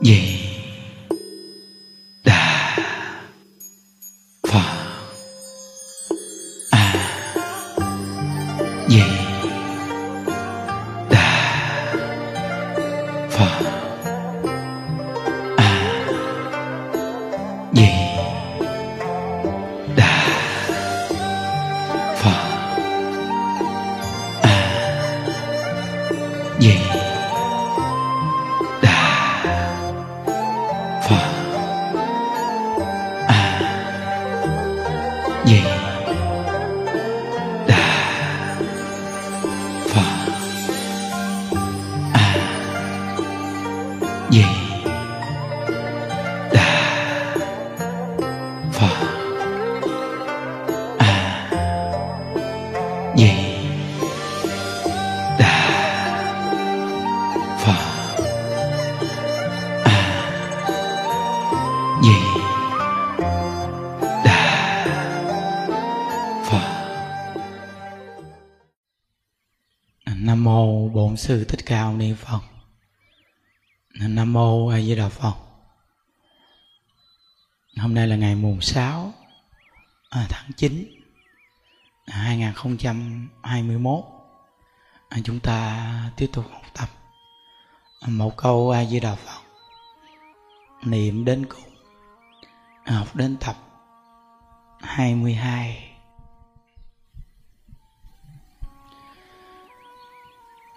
di phật. Nam mô bổn sư thích ca mâu ni phật. Nam mô a di đà phật. Hôm nay là ngày mùng 6 à, tháng 9 2021 à, chúng ta tiếp tục học tập một câu a di đà phật. Niệm đến cùng học đến tập 22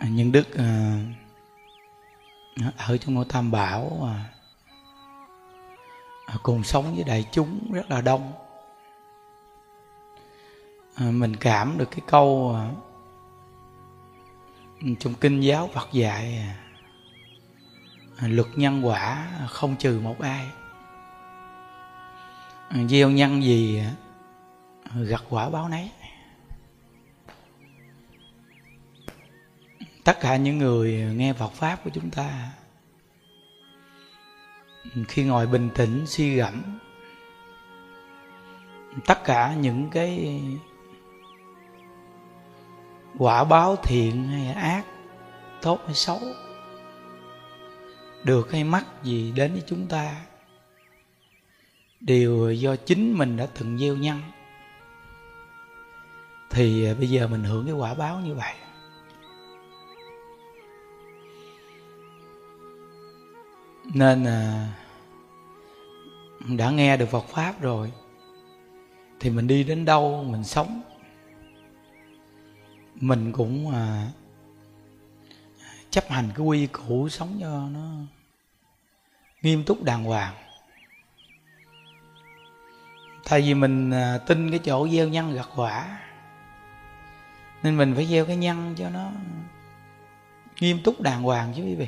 À, nhân đức à, ở trong ngôi tam bảo à, à, cùng sống với đại chúng rất là đông. Mình cảm được cái câu trong kinh giáo Phật dạy luật nhân quả không trừ một ai. Gieo nhân gì gặt quả báo nấy. Tất cả những người nghe Phật pháp của chúng ta, khi ngồi bình tĩnh, suy gẫm, tất cả những cái quả báo thiện hay ác, tốt hay xấu, được hay mắc gì đến với chúng ta, đều do chính mình đã từng gieo nhân. Thì bây giờ mình hưởng cái quả báo như vậy. Nên à, đã nghe được Phật pháp rồi thì mình đi đến đâu mình sống. Mình cũng à, chấp hành cái quy củ sống cho nó nghiêm túc đàng hoàng. Thay vì mình à, tin cái chỗ gieo nhân gặt quả nên mình phải gieo cái nhân cho nó nghiêm túc đàng hoàng chứ quý vị.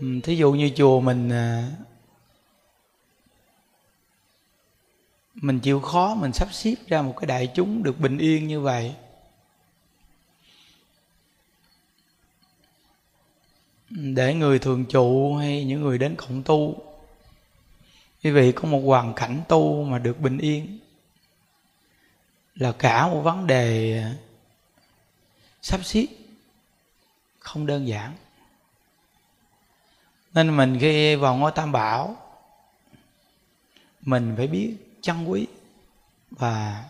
Ừ, thí dụ như chùa mình à, mình chịu khó, mình sắp xếp ra một cái đại chúng được bình yên như vậy, để người thường trụ hay những người đến cộng tu. Quý vị có một hoàn cảnh tu mà được bình yên là cả một vấn đề à, sắp xếp không đơn giản nên mình khi vào ngôi tam bảo. Mình phải biết trân quý và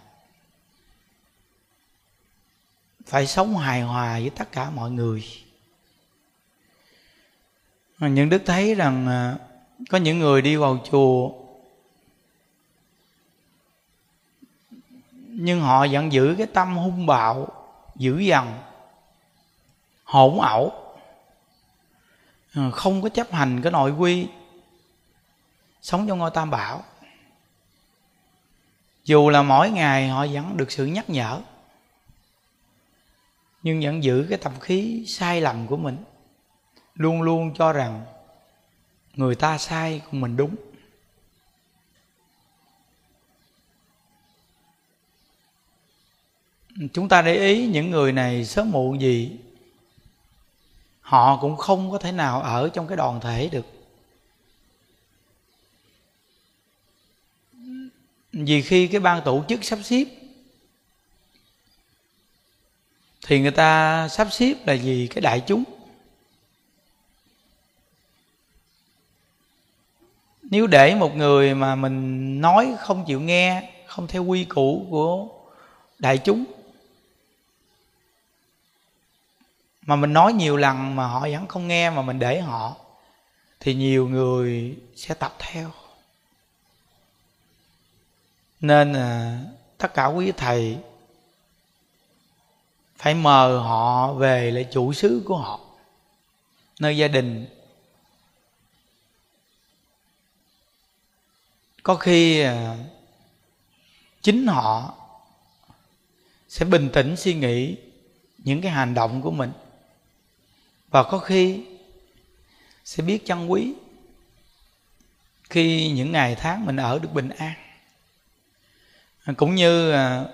phải sống hài hòa với tất cả mọi người. Những đức thấy rằng à, có những người đi vào chùa, nhưng họ vẫn giữ cái tâm hung bạo, dữ dằn, hỗn ẩu. Ờ, không có chấp hành cái nội quy sống trong ngôi tam bảo. Dù là mỗi ngày họ vẫn được sự nhắc nhở, nhưng vẫn giữ cái tập khí sai lầm của mình, luôn luôn cho rằng người ta sai còn mình đúng. Chúng ta để ý những người này sớm muộn gì họ cũng không có thể nào ở trong cái đoàn thể được. Vì khi cái ban tổ chức sắp xếp, thì người ta sắp xếp là vì cái đại chúng. Nếu để một người mà mình nói không chịu nghe, không theo quy củ của đại chúng mà mình nói nhiều lần mà họ vẫn không nghe mà mình để họ thì nhiều người sẽ tập theo. Nên à, tất cả quý thầy phải mời họ về lại chủ xứ của họ nơi gia đình. Có khi à, chính họ sẽ bình tĩnh suy nghĩ những cái hành động của mình và có khi sẽ biết chân quý khi những ngày tháng mình ở được bình an. Cũng như à,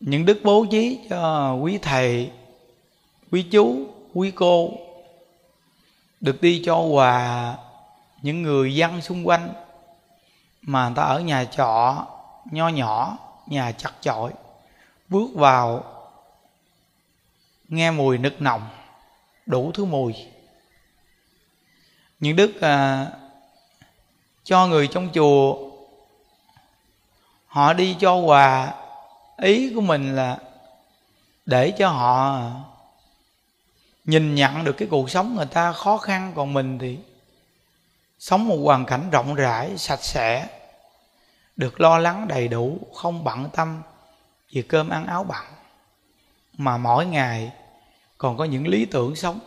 những đức bố trí cho quý thầy, quý chú, quý cô được đi cho quà những người dân xung quanh mà người ta ở nhà trọ nho nhỏ, nhà chặt chội, bước vào nghe mùi nực nồng đủ thứ mùi. Những đức à, cho người trong chùa họ đi cho quà. Ý của mình là để cho họ nhìn nhận được cái cuộc sống người ta khó khăn. Còn mình thì sống một hoàn cảnh rộng rãi sạch sẽ được lo lắng đầy đủ không bận tâm vì cơm ăn áo bận mà mỗi ngày còn có những lý tưởng sống.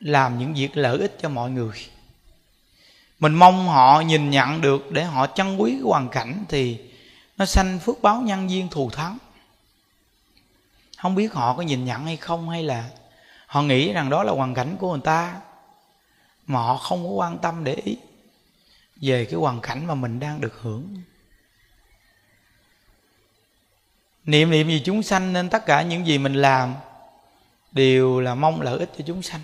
Làm những việc lợi ích cho mọi người. Mình mong họ nhìn nhận được để họ trân quý cái hoàn cảnh thì nó sanh phước báo nhân duyên thù thắng. Không biết họ có nhìn nhận hay không hay là họ nghĩ rằng đó là hoàn cảnh của người ta, mà họ không có quan tâm để ý về cái hoàn cảnh mà mình đang được hưởng. Niệm niệm gì chúng sanh nên tất cả những gì mình làm đều là mong lợi ích cho chúng sanh.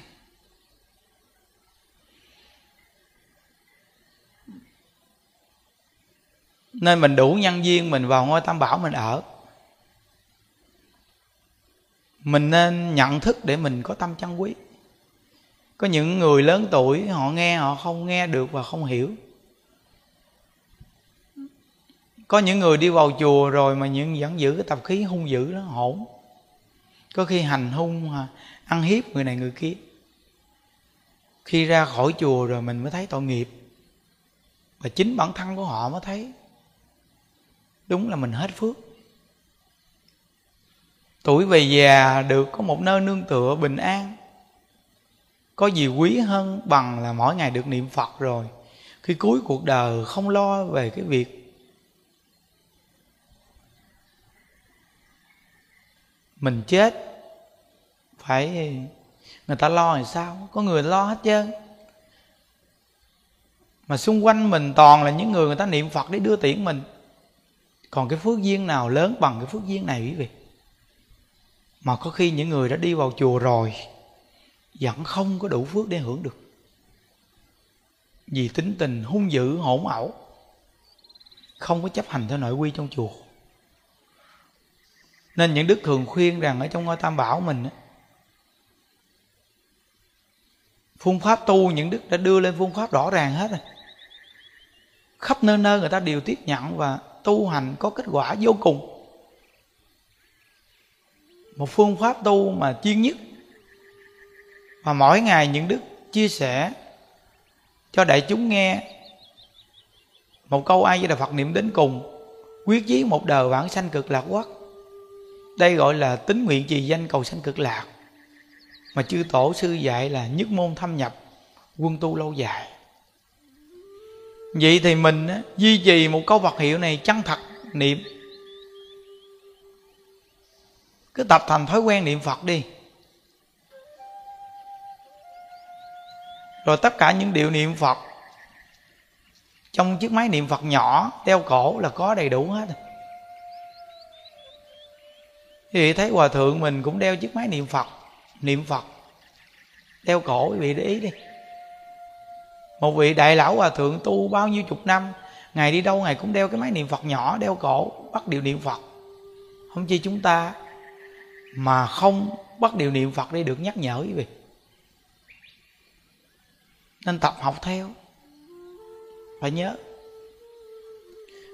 Nên mình đủ nhân viên mình vào ngôi tam bảo mình ở, mình nên nhận thức để mình có tâm chân quý. Có những người lớn tuổi, họ nghe, họ không nghe được và không hiểu có những người đi vào chùa rồi mà những vẫn giữ cái tập khí hung dữ đó hỗn có khi hành hung à, ăn hiếp người này người kia. Khi ra khỏi chùa rồi mình mới thấy tội nghiệp. Và chính bản thân của họ mới thấy. Đúng là mình hết phước. Tuổi về già được có một nơi nương tựa bình an. Có gì quý hơn bằng là mỗi ngày được niệm phật rồi. Khi cuối cuộc đời không lo về cái việc mình chết. Phải, người ta lo thì sao? Có người lo hết trơn. Mà xung quanh mình toàn là những người người ta niệm phật để đưa tiễn mình. Còn cái phước duyên nào lớn bằng cái phước duyên này quý vị? Mà có khi những người đã đi vào chùa rồi, vẫn không có đủ phước để hưởng được. Vì tính tình hung dữ, hỗn ẩu, không có chấp hành theo nội quy trong chùa nên những đức thường khuyên rằng ở trong ngôi tam bảo mình phương pháp tu những đức đã đưa lên phương pháp rõ ràng hết rồi. Khắp nơi nơi người ta đều tiếp nhận và tu hành có kết quả vô cùng. Một phương pháp tu mà chuyên nhất và mỗi ngày những đức chia sẻ cho đại chúng nghe một câu ai với đà phật niệm đến cùng, quyết chí một đời vãng sanh cực lạc quốc đây gọi là tính nguyện trì danh cầu sanh cực lạc. Mà chư tổ sư dạy là nhất môn thâm nhập quân tu lâu dài. Vậy thì mình á, duy trì một câu vật hiệu này chân thật niệm. Cứ tập thành thói quen niệm phật đi. Rồi tất cả những điệu niệm phật trong chiếc máy niệm phật nhỏ đeo cổ là có đầy đủ hết thì thấy hòa thượng mình cũng đeo chiếc máy niệm phật niệm phật. Đeo cổ quý vị để ý đi. Một vị đại lão hòa thượng tu bao nhiêu chục năm, ngày đi đâu ngày cũng đeo cái máy niệm phật nhỏ, đeo cổ, bắt điều niệm phật. Không chi chúng ta mà không bắt điều niệm phật đi được nhắc nhở quý vị. Nên tập học theo. Phải nhớ.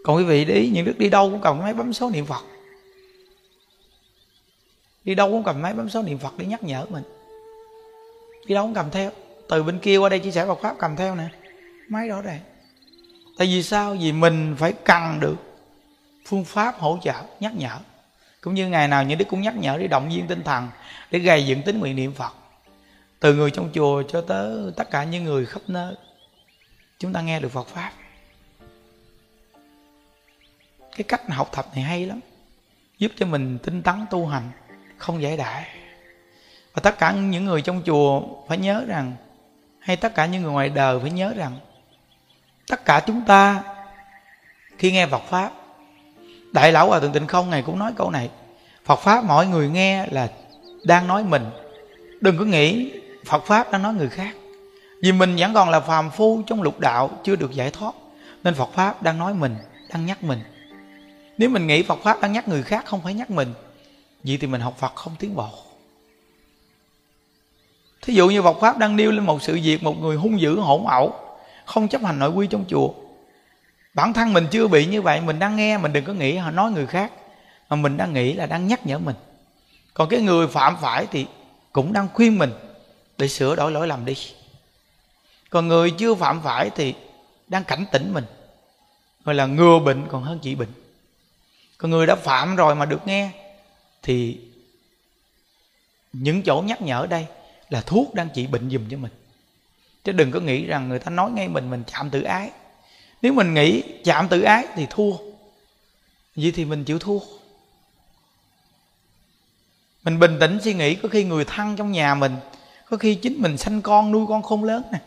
Còn quý vị để ý, những đức đi đâu cũng cầm máy bấm số niệm phật đi đâu cũng cầm máy bấm số niệm phật để nhắc nhở mình. Đi đâu cũng cầm theo. Từ bên kia qua đây chia sẻ Phật pháp cầm theo nè. Máy đó đây. Tại vì sao? Vì mình phải cần được phương pháp hỗ trợ, nhắc nhở. Cũng như ngày nào những đức cũng nhắc nhở để động viên tinh thần, để gây dựng tính nguyện niệm phật. Từ người trong chùa cho tới tất cả những người khắp nơi, chúng ta nghe được phật pháp. Cái cách học tập này hay lắm, giúp cho mình tinh tấn tu hành không giải đãi. Và tất cả những người trong chùa phải nhớ rằng, hay tất cả những người ngoài đời phải nhớ rằng, tất cả chúng ta khi nghe Phật pháp, đại lão hòa thượng tịnh không ngày cũng nói câu này, Phật pháp mọi người nghe là đang nói mình, đừng có nghĩ Phật pháp đang nói người khác. Vì mình vẫn còn là phàm phu trong lục đạo chưa được giải thoát, nên Phật pháp đang nói mình, đang nhắc mình. Nếu mình nghĩ Phật pháp đang nhắc người khác không phải nhắc mình vậy thì mình học Phật không tiến bộ. Thí dụ như Phật pháp đang nêu lên một sự việc, một người hung dữ, hỗn ẩu, không chấp hành nội quy trong chùa. Bản thân mình chưa bị như vậy, mình đang nghe, mình đừng có nghĩ, họ nói người khác, mà mình đang nghĩ là đang nhắc nhở mình. Còn cái người phạm phải thì cũng đang khuyên mình để sửa đổi lỗi lầm đi. Còn người chưa phạm phải thì đang cảnh tỉnh mình, gọi là ngừa bệnh, còn hơn trị bệnh. Còn người đã phạm rồi mà được nghe thì những chỗ nhắc nhở đây là thuốc đang trị bệnh dùm cho mình. Chứ đừng có nghĩ rằng người ta nói ngay mình mình chạm tự ái. Nếu mình nghĩ chạm tự ái thì thua. Vậy thì mình chịu thua. Mình bình tĩnh suy nghĩ, có khi người thân trong nhà mình, có khi chính mình sanh con, nuôi con không lớn nè.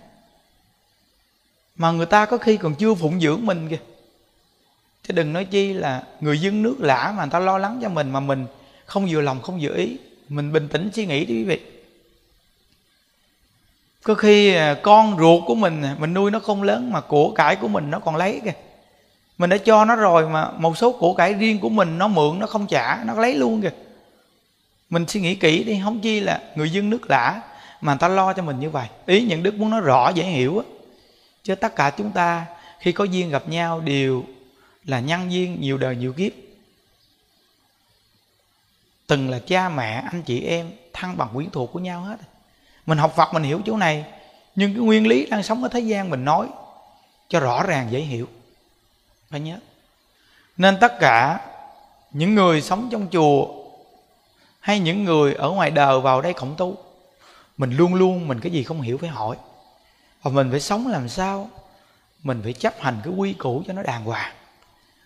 Mà người ta có khi còn chưa phụng dưỡng mình kìa. Chứ đừng nói chi là người dân nước lã mà người ta lo lắng cho mình mà mình không vừa lòng, không vừa ý. Mình bình tĩnh suy nghĩ đi quý vị. Có khi à, con ruột của mình à, mình nuôi nó không lớn mà của cải của mình nó còn lấy kìa. Mình đã cho nó rồi mà một số của cải riêng của mình nó mượn, nó không trả, nó lấy luôn kìa. Mình suy nghĩ kỹ đi, không chi là người dân nước lã mà người ta lo cho mình như vậy. Ý những đức muốn nó rõ, dễ hiểu á. Chứ tất cả chúng ta khi có duyên gặp nhau đều là nhân duyên, nhiều đời nhiều kiếp từng là cha mẹ, anh chị em thân bằng quyến thuộc của nhau hết. Mình học phật, mình hiểu chỗ này, nhưng cái nguyên lý đang sống ở thế gian mình nói cho rõ ràng, dễ hiểu. Phải nhớ. Nên tất cả những người sống trong chùa hay những người ở ngoài đời vào đây khổng tu mình luôn luôn mình cái gì không hiểu phải hỏi. Và mình phải sống làm sao? Mình phải chấp hành cái quy củ cho nó đàng hoàng.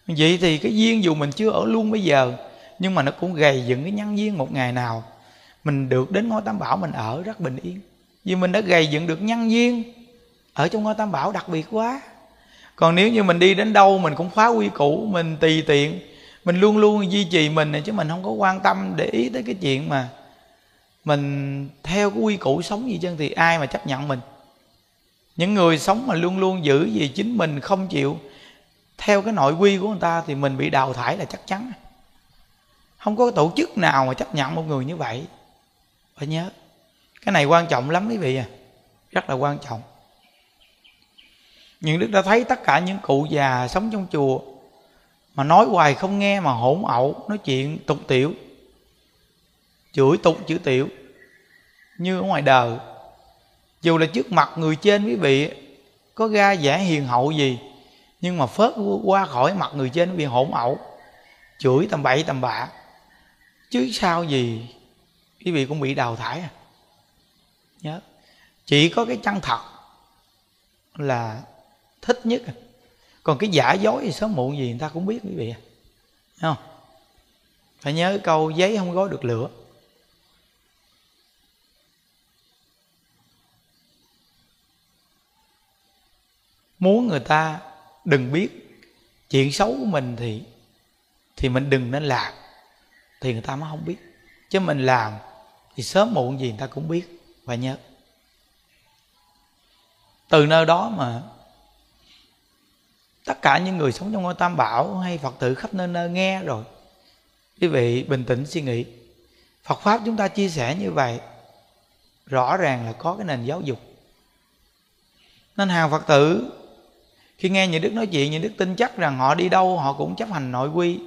Vậy thì cái duyên dù mình chưa ở luôn bây giờ nhưng mà nó cũng gầy dựng cái nhân duyên một ngày nào. Mình được đến ngôi tam bảo mình ở rất bình yên. Vì mình đã gầy dựng được nhân duyên ở trong ngôi tam bảo đặc biệt quá. Còn nếu như mình đi đến đâu, mình cũng phá quy củ, mình tùy tiện, mình luôn luôn duy trì mình này chứ mình không có quan tâm để ý tới cái chuyện mà mình theo cái quy củ sống gì chân thì ai mà chấp nhận mình. Những người sống mà luôn luôn giữ gì chính mình không chịu theo cái nội quy của người ta thì mình bị đào thải là chắc chắn không có tổ chức nào mà chấp nhận một người như vậy. Phải nhớ. Cái này quan trọng lắm quý vị à. Rất là quan trọng. Những đức đã thấy tất cả những cụ già sống trong chùa mà nói hoài không nghe mà hỗn ẩu, nói chuyện tục tiểu, chửi tục chửi tiểu, như ở ngoài đời. Dù là trước mặt người trên quý vị, có ra giả hiền hậu gì, nhưng mà phớt qua khỏi mặt người trên bị hỗn ẩu, chửi tầm bậy tầm bạ chứ sao gì? Quý vị cũng bị đào thải à? Nhớ. Chỉ có cái chân thật là thích nhất à. còn cái giả dối thì sớm muộn gì người ta cũng biết quý vị à. Không? Phải nhớ câu giấy không gói được lửa. Muốn người ta đừng biết chuyện xấu của mình thì thì mình đừng nên làm thì người ta mới không biết. Chứ mình làm thì sớm muộn gì người ta cũng biết và nhớ. Từ nơi đó mà tất cả những người sống trong ngôi tam bảo hay phật tử khắp nơi nơi nghe rồi, quý vị bình tĩnh suy nghĩ. Phật pháp chúng ta chia sẻ như vậy, rõ ràng là có cái nền giáo dục. Nên hàng phật tử khi nghe những đức nói chuyện, những đức tin chắc rằng họ đi đâu, họ cũng chấp hành nội quy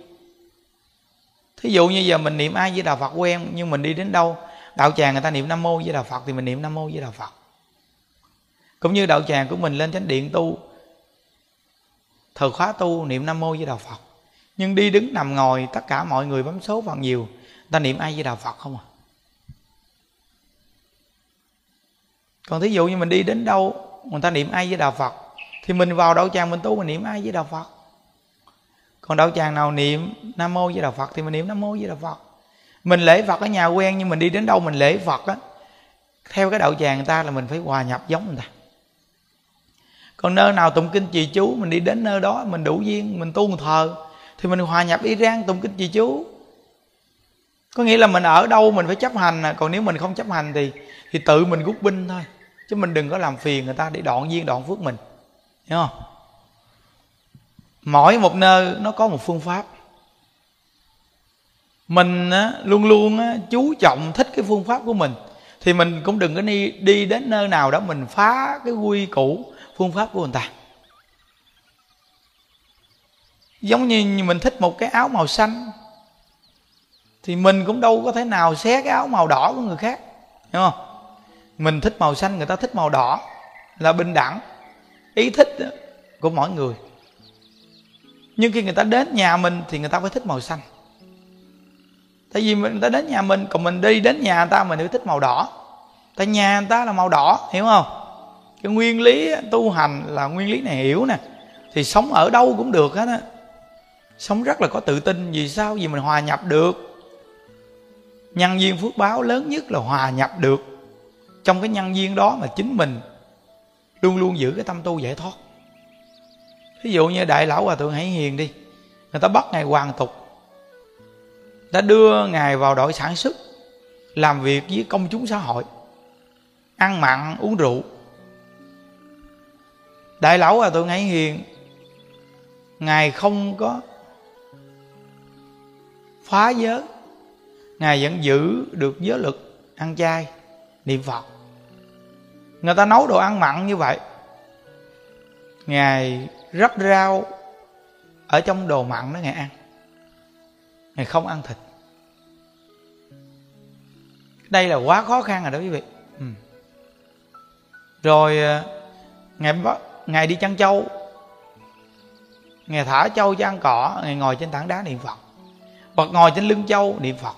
thí dụ như giờ mình niệm ai với đạo phật quen nhưng mình đi đến đâu, đạo tràng người ta niệm nam mô với đạo phật thì mình niệm nam mô với đạo phật. Cũng như đạo tràng của mình lên chánh điện tu, thờ khóa tu niệm nam mô với đạo phật. Nhưng đi đứng nằm ngồi, tất cả mọi người bấm số vào nhiều ta niệm ai với đạo phật không à? Còn thí dụ như mình đi đến đâu, người ta niệm ai với đạo phật, thì mình vào đạo tràng mình tu mình niệm ai với đạo phật còn đạo tràng nào niệm nam mô với đạo phật thì mình niệm nam mô với đạo phật. Mình lễ phật ở nhà quen nhưng mình đi đến đâu mình lễ phật á, theo cái đạo tràng người ta là mình phải hòa nhập giống người ta. Còn nơi nào tụng kinh trì chú, mình đi đến nơi đó, mình đủ duyên, mình tu thờ thì mình hòa nhập Iran rang tụng kinh trì chú. Có nghĩa là mình ở đâu mình phải chấp hành à. còn nếu mình không chấp hành thì thì tự mình rút binh thôi. Chứ mình đừng có làm phiền người ta để đoạn duyên, đoạn phước mình. Hiểu không? Mỗi một nơi nó có một phương pháp. Mình á, luôn luôn á, chú trọng thích cái phương pháp của mình. Thì mình cũng đừng có đi đi đến nơi nào đó mình phá cái quy củ phương pháp của người ta. Giống như mình thích một cái áo màu xanh thì mình cũng đâu có thể nào xé cái áo màu đỏ của người khác đúng không? Mình thích màu xanh người ta thích màu đỏ là bình đẳng. Ý thích của mỗi người nhưng khi người ta đến nhà mình thì người ta phải thích màu xanh. Tại vì người ta đến nhà mình, còn mình đi đến nhà người ta mình phải thích màu đỏ. Tại nhà người ta là màu đỏ, hiểu không? Cái nguyên lý tu hành là nguyên lý này hiểu nè. Thì sống ở đâu cũng được hết á. Sống rất là có tự tin, vì sao? Vì mình hòa nhập được. Nhân viên phước báo lớn nhất là hòa nhập được. Trong cái nhân viên đó mà chính mình luôn luôn giữ cái tâm tu giải thoát ví dụ như đại lão hòa thượng hải hiền đi, người ta bắt ngài hoàn tục, đã đưa ngài vào đội sản xuất, làm việc với công chúng xã hội, ăn mặn, uống rượu. Đại lão hòa thượng hải hiền, ngài không có phá giới, ngài vẫn giữ được giới lực ăn chay, niệm phật. Người ta nấu đồ ăn mặn như vậy ngài rắp rau ở trong đồ mặn đó ngài ăn. Ngài không ăn thịt. Đây là quá khó khăn rồi đó quý vị. Ừ. rồi ờ, ngài bắt ngài đi chăn trâu. Ngài thả trâu cho ăn cỏ, ngài ngồi trên tảng đá niệm phật. Hoặc ngồi trên lưng trâu niệm phật.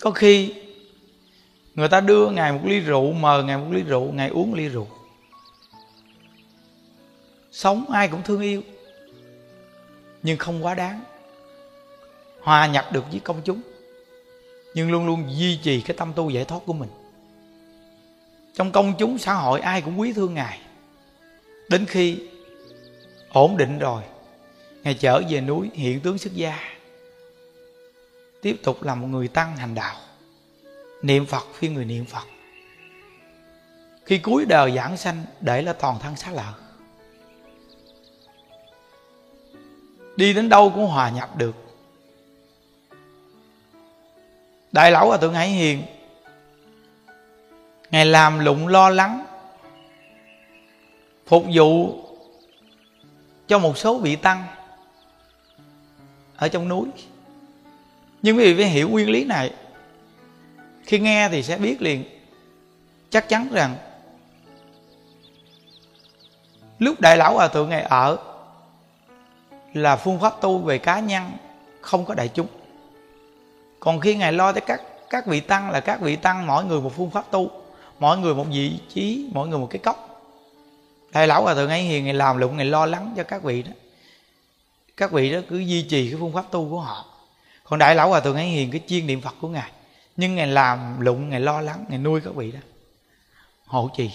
Có khi người ta đưa ngài một ly rượu, mời ngài một ly rượu, ngài uống ly rượu. Sống ai cũng thương yêu, nhưng không quá đáng. Hòa nhập được với công chúng, nhưng luôn luôn duy trì cái tâm tu giải thoát của mình. Trong công chúng, xã hội, ai cũng quý thương ngài. Đến khi ổn định rồi, ngài trở về núi hiện tướng xuất gia, tiếp tục là một người tăng hành đạo niệm phật, khi người niệm phật, khi cuối đời giảng sanh, để là toàn thân xá lợi. Đi đến đâu cũng hòa nhập được. Đại lão hòa thượng hải hiền, ngài làm lụng lo lắng, phục vụ cho một số vị tăng ở trong núi. Nhưng quý vị phải hiểu nguyên lý này khi nghe thì sẽ biết liền. Chắc chắn rằng, lúc đại lão hòa thượng ngài ở, là phương pháp tu về cá nhân, không có đại chúng. Còn khi ngài lo tới các các vị tăng là các vị tăng mỗi người một phương pháp tu, mỗi người một vị trí, mỗi người một cái cốc. Đại lão hòa thượng ấy hiền ngày làm lụng ngày lo lắng cho các vị đó. Các vị đó cứ duy trì cái phương pháp tu của họ. Còn đại lão hòa thượng ấy hiền, cái chuyên niệm phật của ngài nhưng ngài làm lụng, ngài lo lắng, ngài nuôi các vị đó. Hộ trì.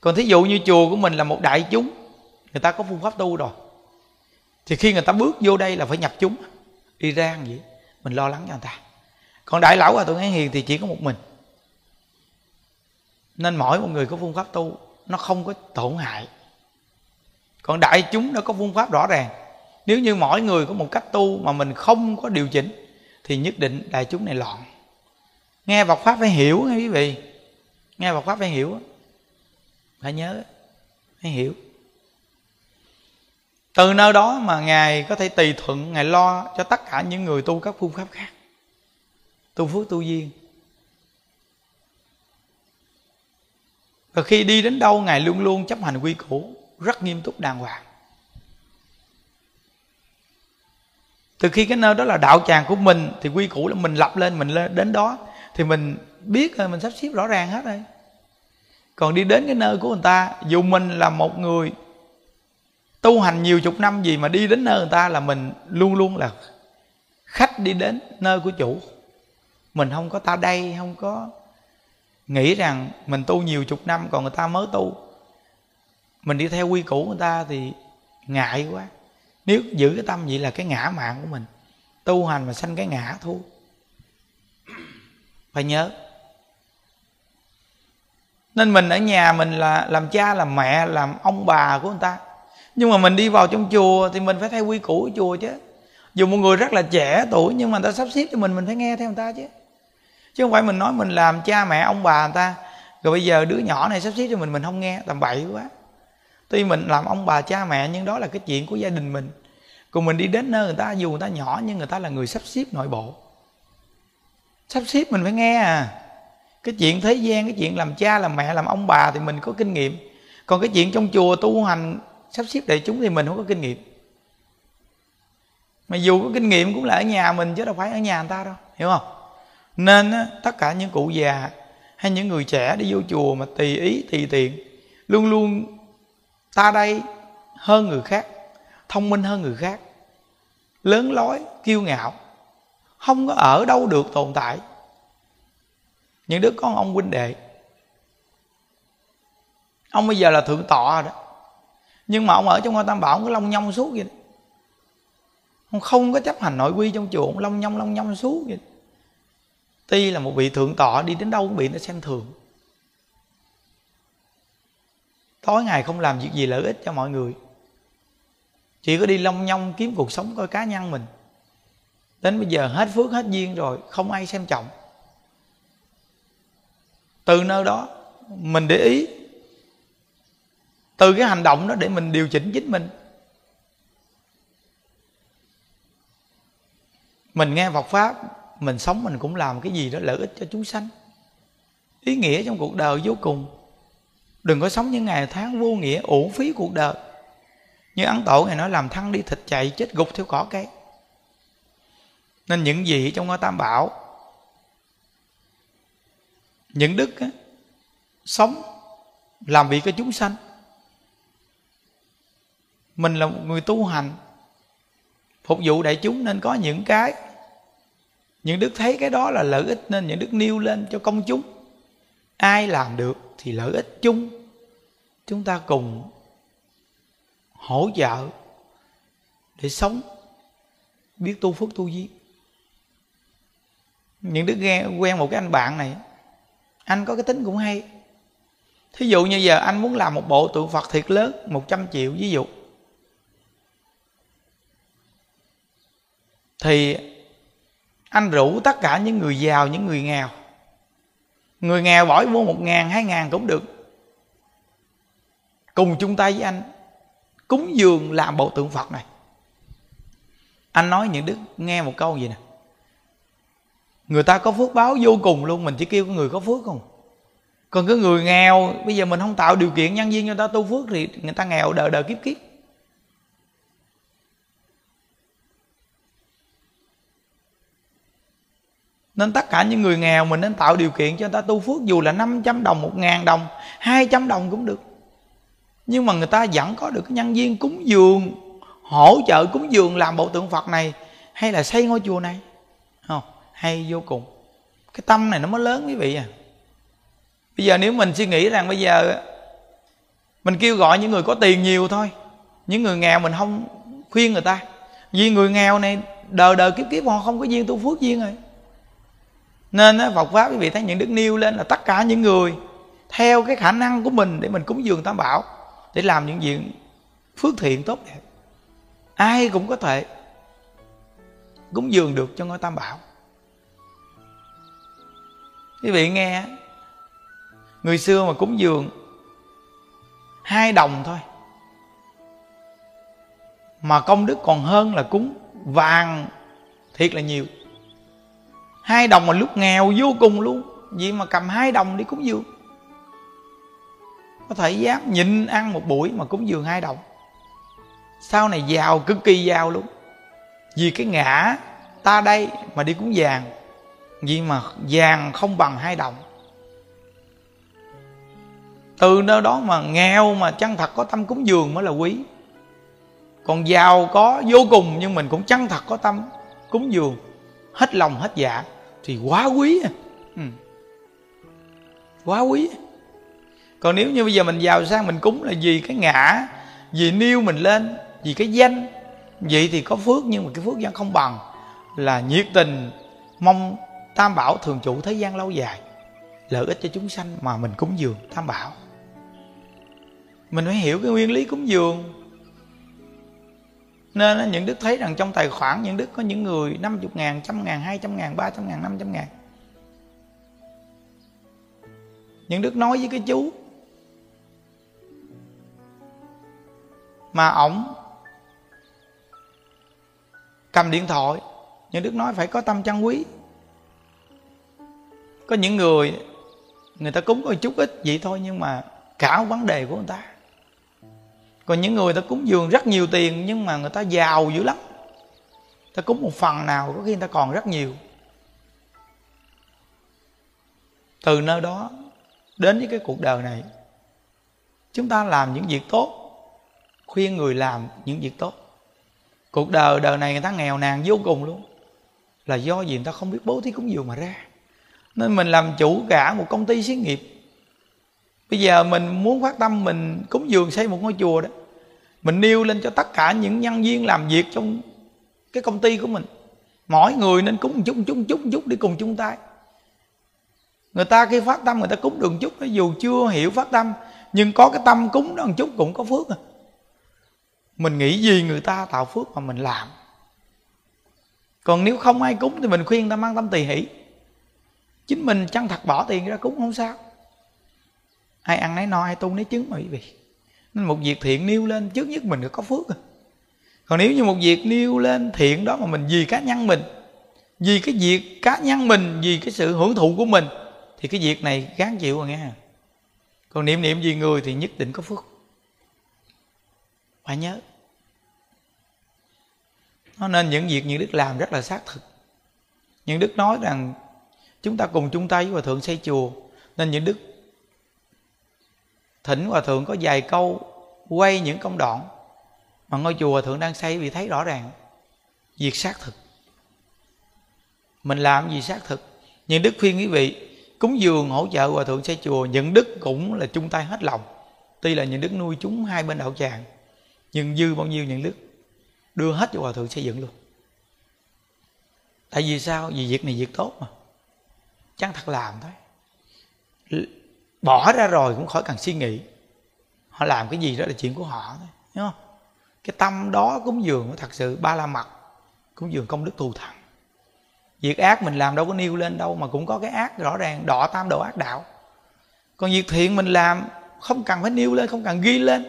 Còn thí dụ như chùa của mình là một đại chúng, người ta có phương pháp tu rồi. Thì khi người ta bước vô đây là phải nhập chúng, đi ra vậy mình lo lắng cho người ta. Còn đại lão hòa thượng ấy hiền thì chỉ có một mình. Nên mỗi một người có phương pháp tu, nó không có tổn hại. Còn đại chúng nó có phương pháp rõ ràng. Nếu như mỗi người có một cách tu mà mình không có điều chỉnh thì nhất định đại chúng này loạn. Nghe Phật pháp phải hiểu nghe quý vị. Nghe Phật pháp phải hiểu phải nhớ, phải hiểu. Từ nơi đó mà ngài có thể tùy thuận, ngài lo cho tất cả những người tu các phương pháp khác. Tu phước, tu duyên. Và khi đi đến đâu, ngài luôn luôn chấp hành quy củ, rất nghiêm túc đàng hoàng. Từ khi cái nơi đó là đạo tràng của mình, thì quy củ là mình lập lên, mình lên đến đó. Thì mình biết rồi mình sắp xếp rõ ràng hết rồi. Còn đi đến cái nơi của người ta, dù mình là một người tu hành nhiều chục năm gì mà đi đến nơi người ta là mình luôn luôn là khách đi đến nơi của chủ. Mình không có ta đây, không có nghĩ rằng mình tu nhiều chục năm còn người ta mới tu. Mình đi theo quy củ người ta thì ngại quá nếu giữ cái tâm vậy là cái ngã mạng của mình. Tu hành mà sanh cái ngã thua. Phải nhớ. Nên mình ở nhà mình là làm cha, làm mẹ, làm ông bà của người ta. Nhưng mà mình đi vào trong chùa thì mình phải theo quy củ của chùa chứ. Dù một người rất là trẻ tuổi nhưng mà người ta sắp xếp cho mình mình phải nghe theo người ta chứ. Chứ không phải mình nói mình làm cha, mẹ, ông bà người ta. Rồi bây giờ đứa nhỏ này sắp xếp cho mình mình không nghe. Tầm bậy quá. Tuy mình làm ông bà, cha, mẹ nhưng đó là cái chuyện của gia đình mình còn mình đi đến nơi người ta dù người ta nhỏ nhưng người ta là người sắp xếp nội bộ. Sắp xếp mình phải nghe à. Cái chuyện thế gian cái chuyện làm cha làm mẹ làm ông bà thì mình có kinh nghiệm. Còn cái chuyện trong chùa tu hành sắp xếp đại chúng thì mình không có kinh nghiệm. Mà dù có kinh nghiệm cũng là ở nhà mình chứ đâu phải ở nhà người ta đâu hiểu không? Nên á, tất cả những cụ già hay những người trẻ đi vô chùa mà tùy ý tùy tiện luôn luôn ta đây hơn người khác thông minh hơn người khác, lớn lối, kiêu ngạo, không có ở đâu được tồn tại những đứa con ông huynh đệ, ông bây giờ là thượng tọa rồi đó, nhưng mà ông ở trong ngôi tam bảo ông cứ long nhông suốt vậy đó. ông không có chấp hành nội quy trong chùa, ông long nhông long nhông suốt vậy đó. tuy là một vị thượng tọa, đi đến đâu cũng bị nó xem thường tối ngày không làm việc gì lợi ích cho mọi người chỉ có đi long nhông kiếm cuộc sống coi cá nhân mình. Đến bây giờ hết phước, hết duyên rồi, không ai xem trọng. Từ nơi đó, mình để ý. Từ cái hành động đó để mình điều chỉnh chính mình. Mình nghe Phật pháp, mình sống mình cũng làm cái gì đó lợi ích cho chúng sanh. Ý nghĩa trong cuộc đời vô cùng. Đừng có sống những ngày tháng vô nghĩa, uổng phí cuộc đời như ấn tổ ngày nói làm thăng đi thịt chạy chết gục theo cỏ cây nên những gì trong ngôi tam bảo những đức á, sống làm việc cho chúng sanh. Mình là một người tu hành phục vụ đại chúng nên có những cái những đức thấy cái đó là lợi ích nên những đức nêu lên cho công chúng. Ai làm được thì lợi ích chung. Chúng ta cùng hỗ trợ để sống, biết tu phước tu duyên. Những đứa nghe, quen một cái anh bạn này, anh có cái tính cũng hay. Thí dụ như giờ anh muốn làm một bộ tượng phật thiệt lớn 100 triệu ví dụ. Thì anh rủ tất cả những người giàu, những người nghèo. Người nghèo bỏ vô một ngàn, hai ngàn cũng được. Cùng chung tay với anh cúng dường làm bộ tượng phật này. Anh nói những đức nghe một câu gì nè. Người ta có phước báo vô cùng luôn mình chỉ kêu người có phước không? Còn cái người nghèo bây giờ mình không tạo điều kiện nhân viên cho người ta tu phước thì người ta nghèo đời đời kiếp kiếp. Nên tất cả những người nghèo mình nên tạo điều kiện cho người ta tu phước Dù là 500 đồng, 1 ngàn đồng, 200 đồng cũng được. Nhưng mà người ta vẫn có được cái nhân viên cúng dường Hỗ trợ cúng dường làm bộ tượng Phật này Hay là xây ngôi chùa này. Không? Hay vô cùng. Cái tâm này nó mới lớn quý vị à. Bây giờ nếu mình suy nghĩ rằng bây giờ Mình kêu gọi những người có tiền nhiều thôi Những người nghèo mình không khuyên người ta. Vì người nghèo này đời đời kiếp kiếp họ không có duyên tu phước duyên rồi. Nên á, Phật pháp quý vị thấy những đức nêu lên là tất cả những người theo cái khả năng của mình để mình cúng dường tam bảo để làm những việc phước thiện tốt đẹp. Ai cũng có thể cúng dường được cho ngôi tam bảo. Quý vị nghe, người xưa mà cúng dường hai đồng thôi, mà công đức còn hơn là cúng vàng thiệt là nhiều. Hai đồng mà lúc nghèo vô cùng luôn, vậy mà cầm hai đồng đi cúng dường có thể dám nhịn ăn một buổi mà cúng dường hai đồng. Sau này giàu cực kỳ giàu luôn. Vì cái ngã ta đây mà đi cúng vàng vì mà vàng không bằng hai đồng. Từ nơi đó mà nghèo mà chân thật có tâm cúng dường mới là quý. Còn giàu có vô cùng nhưng mình cũng chân thật có tâm cúng dường. Hết lòng hết dạ thì quá quý à. ừ. quá quý còn nếu như bây giờ mình giàu sang mình cúng là vì cái ngã vì nêu mình lên vì cái danh. Vậy thì có phước nhưng mà cái phước vẫn không bằng là nhiệt tình mong tam bảo thường trụ thế gian lâu dài lợi ích cho chúng sanh mà mình cúng dường tam bảo. Mình phải hiểu cái nguyên lý cúng dường. Nên những đức thấy rằng trong tài khoản những đức có những người 50 ngàn, trăm ngàn, hai trăm ngàn, ba trăm ngàn, năm trăm ngàn. Những đức nói với cái chú mà ổng cầm điện thoại. Những đức nói phải có tâm chân quý. Có những người người ta cúng có chút ít vậy thôi nhưng mà cả vấn đề của người ta. Còn những người ta cúng dường rất nhiều tiền nhưng mà người ta giàu dữ lắm. Ta cúng một phần nào có khi người ta còn rất nhiều. Từ nơi đó đến với cái cuộc đời này, chúng ta làm những việc tốt khuyên người làm những việc tốt. Cuộc đời đời này người ta nghèo nàn vô cùng luôn. Là do gì người ta không biết bố thí cúng dường mà ra. Nên mình làm chủ cả một công ty xí nghiệp. Bây giờ mình muốn phát tâm mình cúng dường xây một ngôi chùa đó mình nêu lên cho tất cả những nhân viên làm việc trong cái công ty của mình. Mỗi người nên cúng một chút một chút một chút, một chút để cùng chung tay. Người ta khi phát tâm người ta cúng được một chút dù chưa hiểu phát tâm nhưng có cái tâm cúng đó một chút cũng có phước à mình nghĩ gì người ta tạo phước mà mình làm? Còn nếu không ai cúng thì mình khuyên người ta mang tâm tỳ hỷ. Chính mình chân thật bỏ tiền ra cúng không sao. Ai ăn nấy no, ai tu nấy chứng mà quý vị nên một việc thiện nêu lên, trước nhất mình được có phước à. còn nếu như một việc nêu lên thiện đó mà mình vì cá nhân mình, vì cái việc cá nhân mình, vì cái sự hưởng thụ của mình, thì cái việc này gán chịu rồi nghe còn niệm niệm vì người thì nhất định có phước. Phải nhớ nó nên những việc như đức làm rất là xác thực. Những đức nói rằng chúng ta cùng chung tay với hòa thượng xây chùa, nên những đức thỉnh hòa thượng có vài câu quay những công đoạn mà ngôi chùa hòa thượng đang xây vì thấy rõ ràng việc xác thực. Mình làm gì xác thực? Những đức khuyên quý vị cúng dường, hỗ trợ hòa thượng xây chùa, những đức cũng là chung tay hết lòng. Tuy là những đức nuôi chúng hai bên đạo tràng, nhưng dư bao nhiêu những đức đưa hết cho hòa thượng xây dựng luôn. Tại vì sao? Vì việc này việc tốt mà. Chẳng thật làm thôi. Bỏ ra rồi cũng khỏi cần suy nghĩ. Họ làm cái gì đó là chuyện của họ thôi không? Cái tâm đó cúng dường thật sự ba la mật, cúng dường công đức thù thắng việc ác mình làm đâu có nêu lên đâu mà cũng có cái ác rõ ràng đọ tam độ ác đạo. Còn việc thiện mình làm không cần phải nêu lên, không cần ghi lên,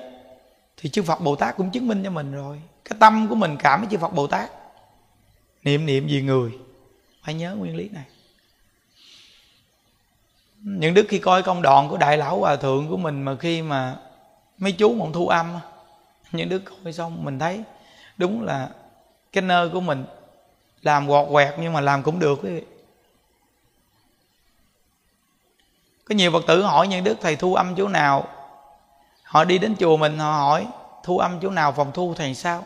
thì chư phật bồ tát cũng chứng minh cho mình rồi cái tâm của mình cảm với chư phật bồ tát. Niệm niệm vì người. Phải nhớ nguyên lý này. Những đức khi coi công đoạn của đại lão hòa thượng của mình mà khi mà mấy chú mộng thu âm những đức coi xong mình thấy đúng là cái nơi của mình làm gọt quẹt nhưng mà làm cũng được quý vị. Có nhiều phật tử hỏi những đức, thầy thu âm chỗ nào? Họ đi đến chùa mình, họ hỏi, thu âm chỗ nào phòng thu thầy sao?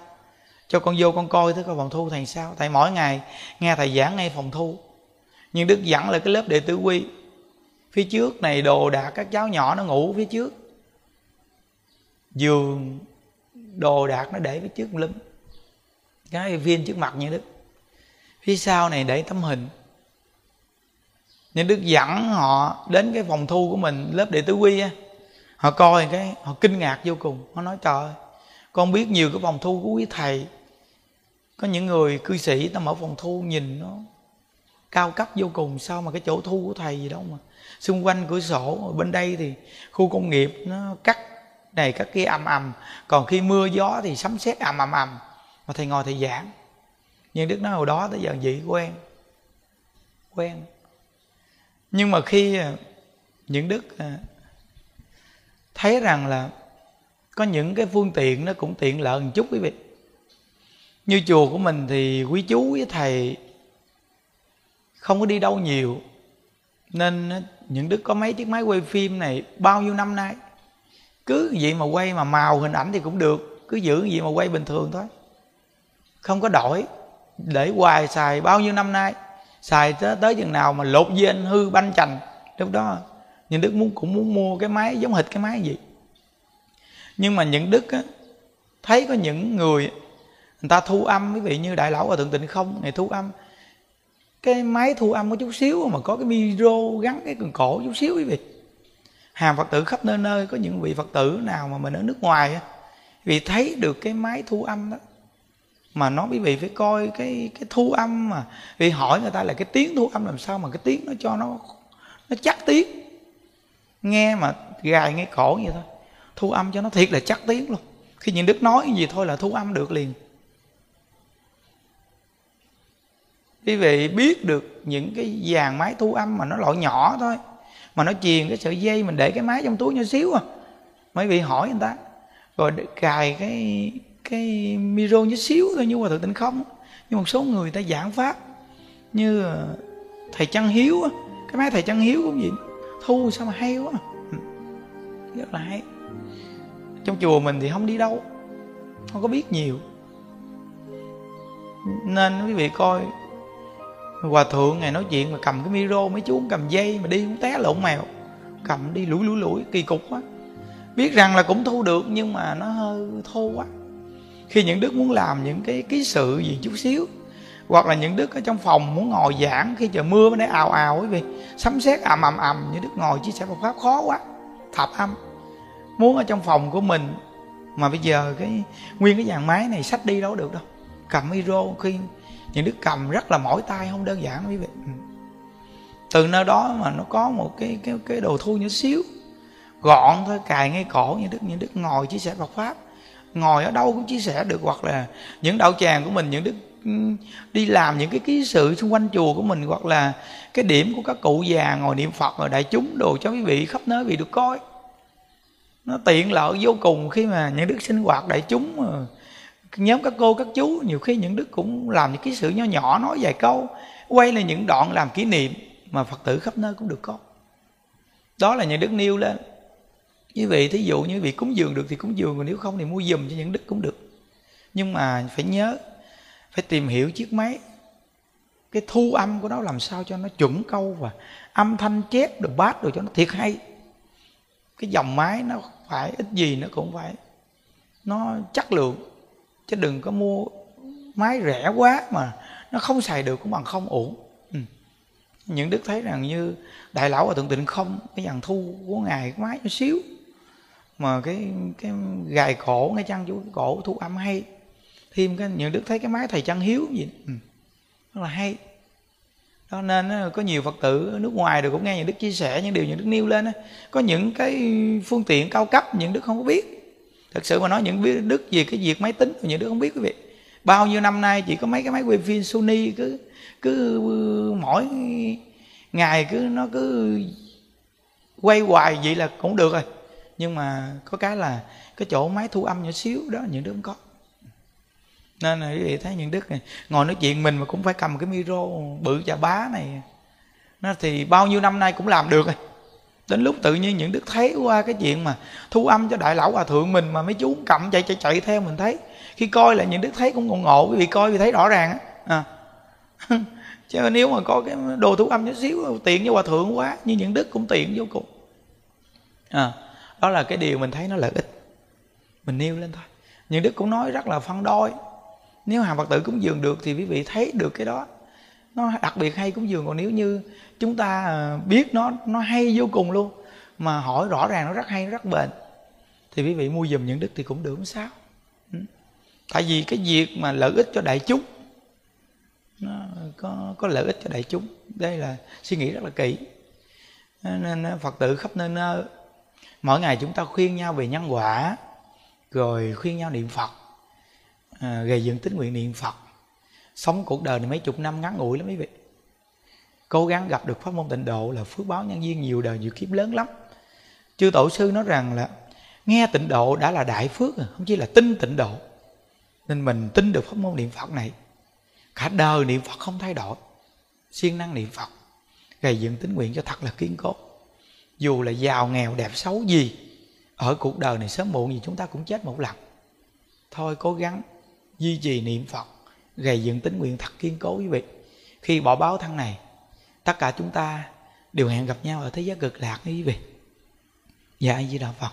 Cho con vô con coi thứ coi phòng thu thầy sao. Thầy mỗi ngày nghe thầy giảng ngay phòng thu. Nhưng đức dẫn là cái lớp đệ tử quy. Phía trước này đồ đạc các cháu nhỏ nó ngủ phía trước. Giường, đồ đạc nó để phía trước lưng. Cái viên trước mặt như đức. Phía sau này để tấm hình. Nhưng đức dẫn họ đến cái phòng thu của mình, lớp đệ tử quy á. Họ coi cái, họ kinh ngạc vô cùng. Họ nói, trời ơi, con biết nhiều cái phòng thu của quý thầy có những người cư sĩ ta mở phòng thu nhìn nó, cao cấp vô cùng. Sao mà cái chỗ thu của thầy gì đâu mà. Xung quanh cửa sổ bên đây thì khu công nghiệp nó cắt này cắt kia ầm ầm. Còn khi mưa gió thì sấm sét ầm ầm ầm. Mà thầy ngồi thầy giảng. Nhưng đức nói hồi đó tới giờ dị quen. Quen. Nhưng mà khi à, những đức à, thấy rằng là có những cái phương tiện nó cũng tiện lợi một chút quý vị như chùa của mình thì quý chú với thầy không có đi đâu nhiều. Nên ờ, những đức có mấy chiếc máy quay phim này bao nhiêu năm nay cứ vậy mà quay mà màu hình ảnh thì cũng được cứ giữ vậy mà quay bình thường thôi. Không có đổi để hoài xài bao nhiêu năm nay xài tới, tới chừng nào mà lột dên hư banh chành. Lúc đó những đức muốn cũng muốn mua cái máy giống hệt cái máy gì nhưng mà những đức á, ờ, thấy có những người người ta thu âm, quý vị, như đại lão và thượng tịnh không? Ngày thu âm. Cái máy thu âm có chút xíu mà có cái micro gắn cái cần cổ chút xíu, quý vị. Hàng phật tử khắp nơi nơi, có những vị phật tử nào mà mình ở nước ngoài vì thấy được cái máy thu âm đó, mà nó, quý vị phải coi cái cái thu âm mà vì hỏi người ta là cái tiếng thu âm làm sao mà cái tiếng nó cho nó nó chắc tiếng. Nghe mà gài nghe cổ vậy thôi. Thu âm cho nó thiệt là chắc tiếng luôn. Khi những đức nói gì thôi là thu âm được liền. Quý vị biết được những cái dàn máy thu âm mà nó loại nhỏ thôi, mà nó truyền cái sợi dây mình để cái máy trong túi nhỏ xíu à. Mấy vị hỏi người ta, rồi cài cái cái micro nhỏ xíu thôi nhưng mà thực tình không. Nhưng một số người ta giảng pháp như ờ, thầy Trăng Hiếu cái máy thầy Trăng Hiếu cũng vậy. Thu sao mà hay quá à. rất là hay. Trong chùa mình thì không đi đâu, không có biết nhiều. Nên quý vị coi hòa thượng ngày nói chuyện mà cầm cái micro mấy chú cầm dây mà đi cũng té lộn mèo. Cầm đi lủi lủi lủi, kỳ cục quá. Biết rằng là cũng thu được nhưng mà nó hơi thô quá. Khi những đức muốn làm những cái ký sự gì chút xíu, hoặc là những đức ở trong phòng muốn ngồi giảng, khi trời mưa mới để ào ào quý vị sấm sét ầm ầm ầm như đức ngồi chia sẻ Phật pháp khó quá thập âm. Muốn ở trong phòng của mình, mà bây giờ cái nguyên cái dàn máy này sách đi đâu được đâu. Cầm micro khi những đứa cầm rất là mỏi tay, không đơn giản quý vị. Ừ. Từ nơi đó mà nó có một cái cái cái đồ thu nhỏ xíu. Gọn thôi, cài ngay cổ như đức như đức ngồi chia sẻ Phật pháp. Ngồi ở đâu cũng chia sẻ được, hoặc là những đạo tràng của mình, những đức ừ, đi làm những cái ký sự xung quanh chùa của mình, hoặc là cái điểm của các cụ già ngồi niệm phật rồi đại chúng đồ cho quý vị khắp nơi vì được coi. Nó tiện lợi vô cùng khi mà những đức sinh hoạt đại chúng nhóm các cô, các chú, nhiều khi những đức cũng làm những cái sự nho nhỏ nói vài câu, quay là những đoạn làm kỷ niệm mà phật tử khắp nơi cũng được có. Đó là những đức nêu lên. Như vậy, thí dụ như vị cúng dường được thì cúng dường, còn nếu không thì mua giùm cho những đức cũng được. Nhưng mà phải nhớ, phải tìm hiểu chiếc máy. Cái thu âm của nó làm sao cho nó chuẩn câu và âm thanh chép được bát được cho nó thiệt hay. Cái dòng máy nó phải, ít gì nó cũng phải, nó chất lượng chứ đừng có mua máy rẻ quá mà nó không xài được cũng bằng không ổn. Ừ. những đức thấy rằng như đại lão và thượng tịnh không, cái dàn thu của ngài cái máy nó xíu, mà cái cái gài cổ, ngay chăn chú cổ thu âm hay. Thêm cái những đức thấy cái máy thầy chăn hiếu gì ừ. rất là hay. Đó, nên có nhiều phật tử ở nước ngoài rồi cũng nghe những đức chia sẻ những điều những đức nêu lên có những cái phương tiện cao cấp, những đức không có biết thật sự mà nói, những biết đức gì cái việc máy tính, những đứa không biết quý vị. Bao nhiêu năm nay chỉ có mấy cái máy quay phim Sony cứ cứ ừ, mỗi ngày cứ nó cứ quay hoài vậy là cũng được rồi. Nhưng mà có cái là cái chỗ máy thu âm nhỏ xíu đó, những đứa không có. Nên là quý vị thấy những đức này ngồi nói chuyện mình mà cũng phải cầm cái micro bự chà bá này. Nó thì bao nhiêu năm nay cũng làm được rồi đến lúc tự nhiên những đức thấy qua cái chuyện mà thu âm cho đại lão hòa thượng mình mà mấy chú cầm chạy chạy chạy theo mình thấy. Khi coi là những đức thấy cũng ngộ ngộ vì coi vì thấy rõ ràng á. À. chứ nếu mà có cái đồ thu âm chút xíu, tiện với hòa thượng quá, như những đức cũng tiện vô cùng. À. Đó là cái điều mình thấy nó lợi ích. Mình nêu lên thôi. Những đức cũng nói rất là phân đôi. Nếu hàng phật tử cúng dường được thì quý vị thấy được cái đó nó đặc biệt hay cúng dường còn nếu như chúng ta à, biết nó nó hay vô cùng luôn mà hỏi rõ ràng nó rất hay rất bền thì quý vị mua dùm những đức thì cũng được không sao. Ừ. Tại vì cái việc mà lợi ích cho đại chúng nó có có lợi ích cho đại chúng. Đây là suy nghĩ rất là kỹ. Nên à, phật tử khắp nơi nơi mỗi ngày chúng ta khuyên nhau về nhân quả rồi khuyên nhau niệm phật à, gây dựng tính nguyện niệm phật sống cuộc đời này mấy chục năm ngắn ngủi lắm quý vị. Cố gắng gặp được pháp môn tịnh độ là phước báo nhân duyên nhiều đời, nhiều kiếp lớn lắm. Chư tổ sư nói rằng là, nghe tịnh độ đã là đại phước rồi, không chỉ là tin tịnh độ, nên mình tin được pháp môn niệm phật này. Cả đời niệm phật không thay đổi, siêng năng niệm phật gầy dựng tính nguyện cho thật là kiên cố. Dù là giàu, nghèo, đẹp, xấu gì, ở cuộc đời này sớm muộn gì chúng ta cũng chết một lần. Thôi cố gắng duy trì niệm phật gầy dựng tính nguyện thật kiên cố quý vị. Khi bỏ báo thân này, tất cả chúng ta đều hẹn gặp nhau ở thế giới cực lạc quý vị. Dạ di đà phật.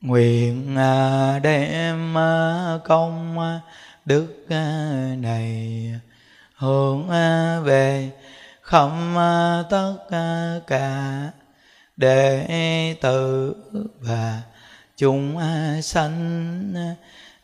Nguyện à, đem à, công à, đức này hướng về không tất cả đệ tử và chúng sanh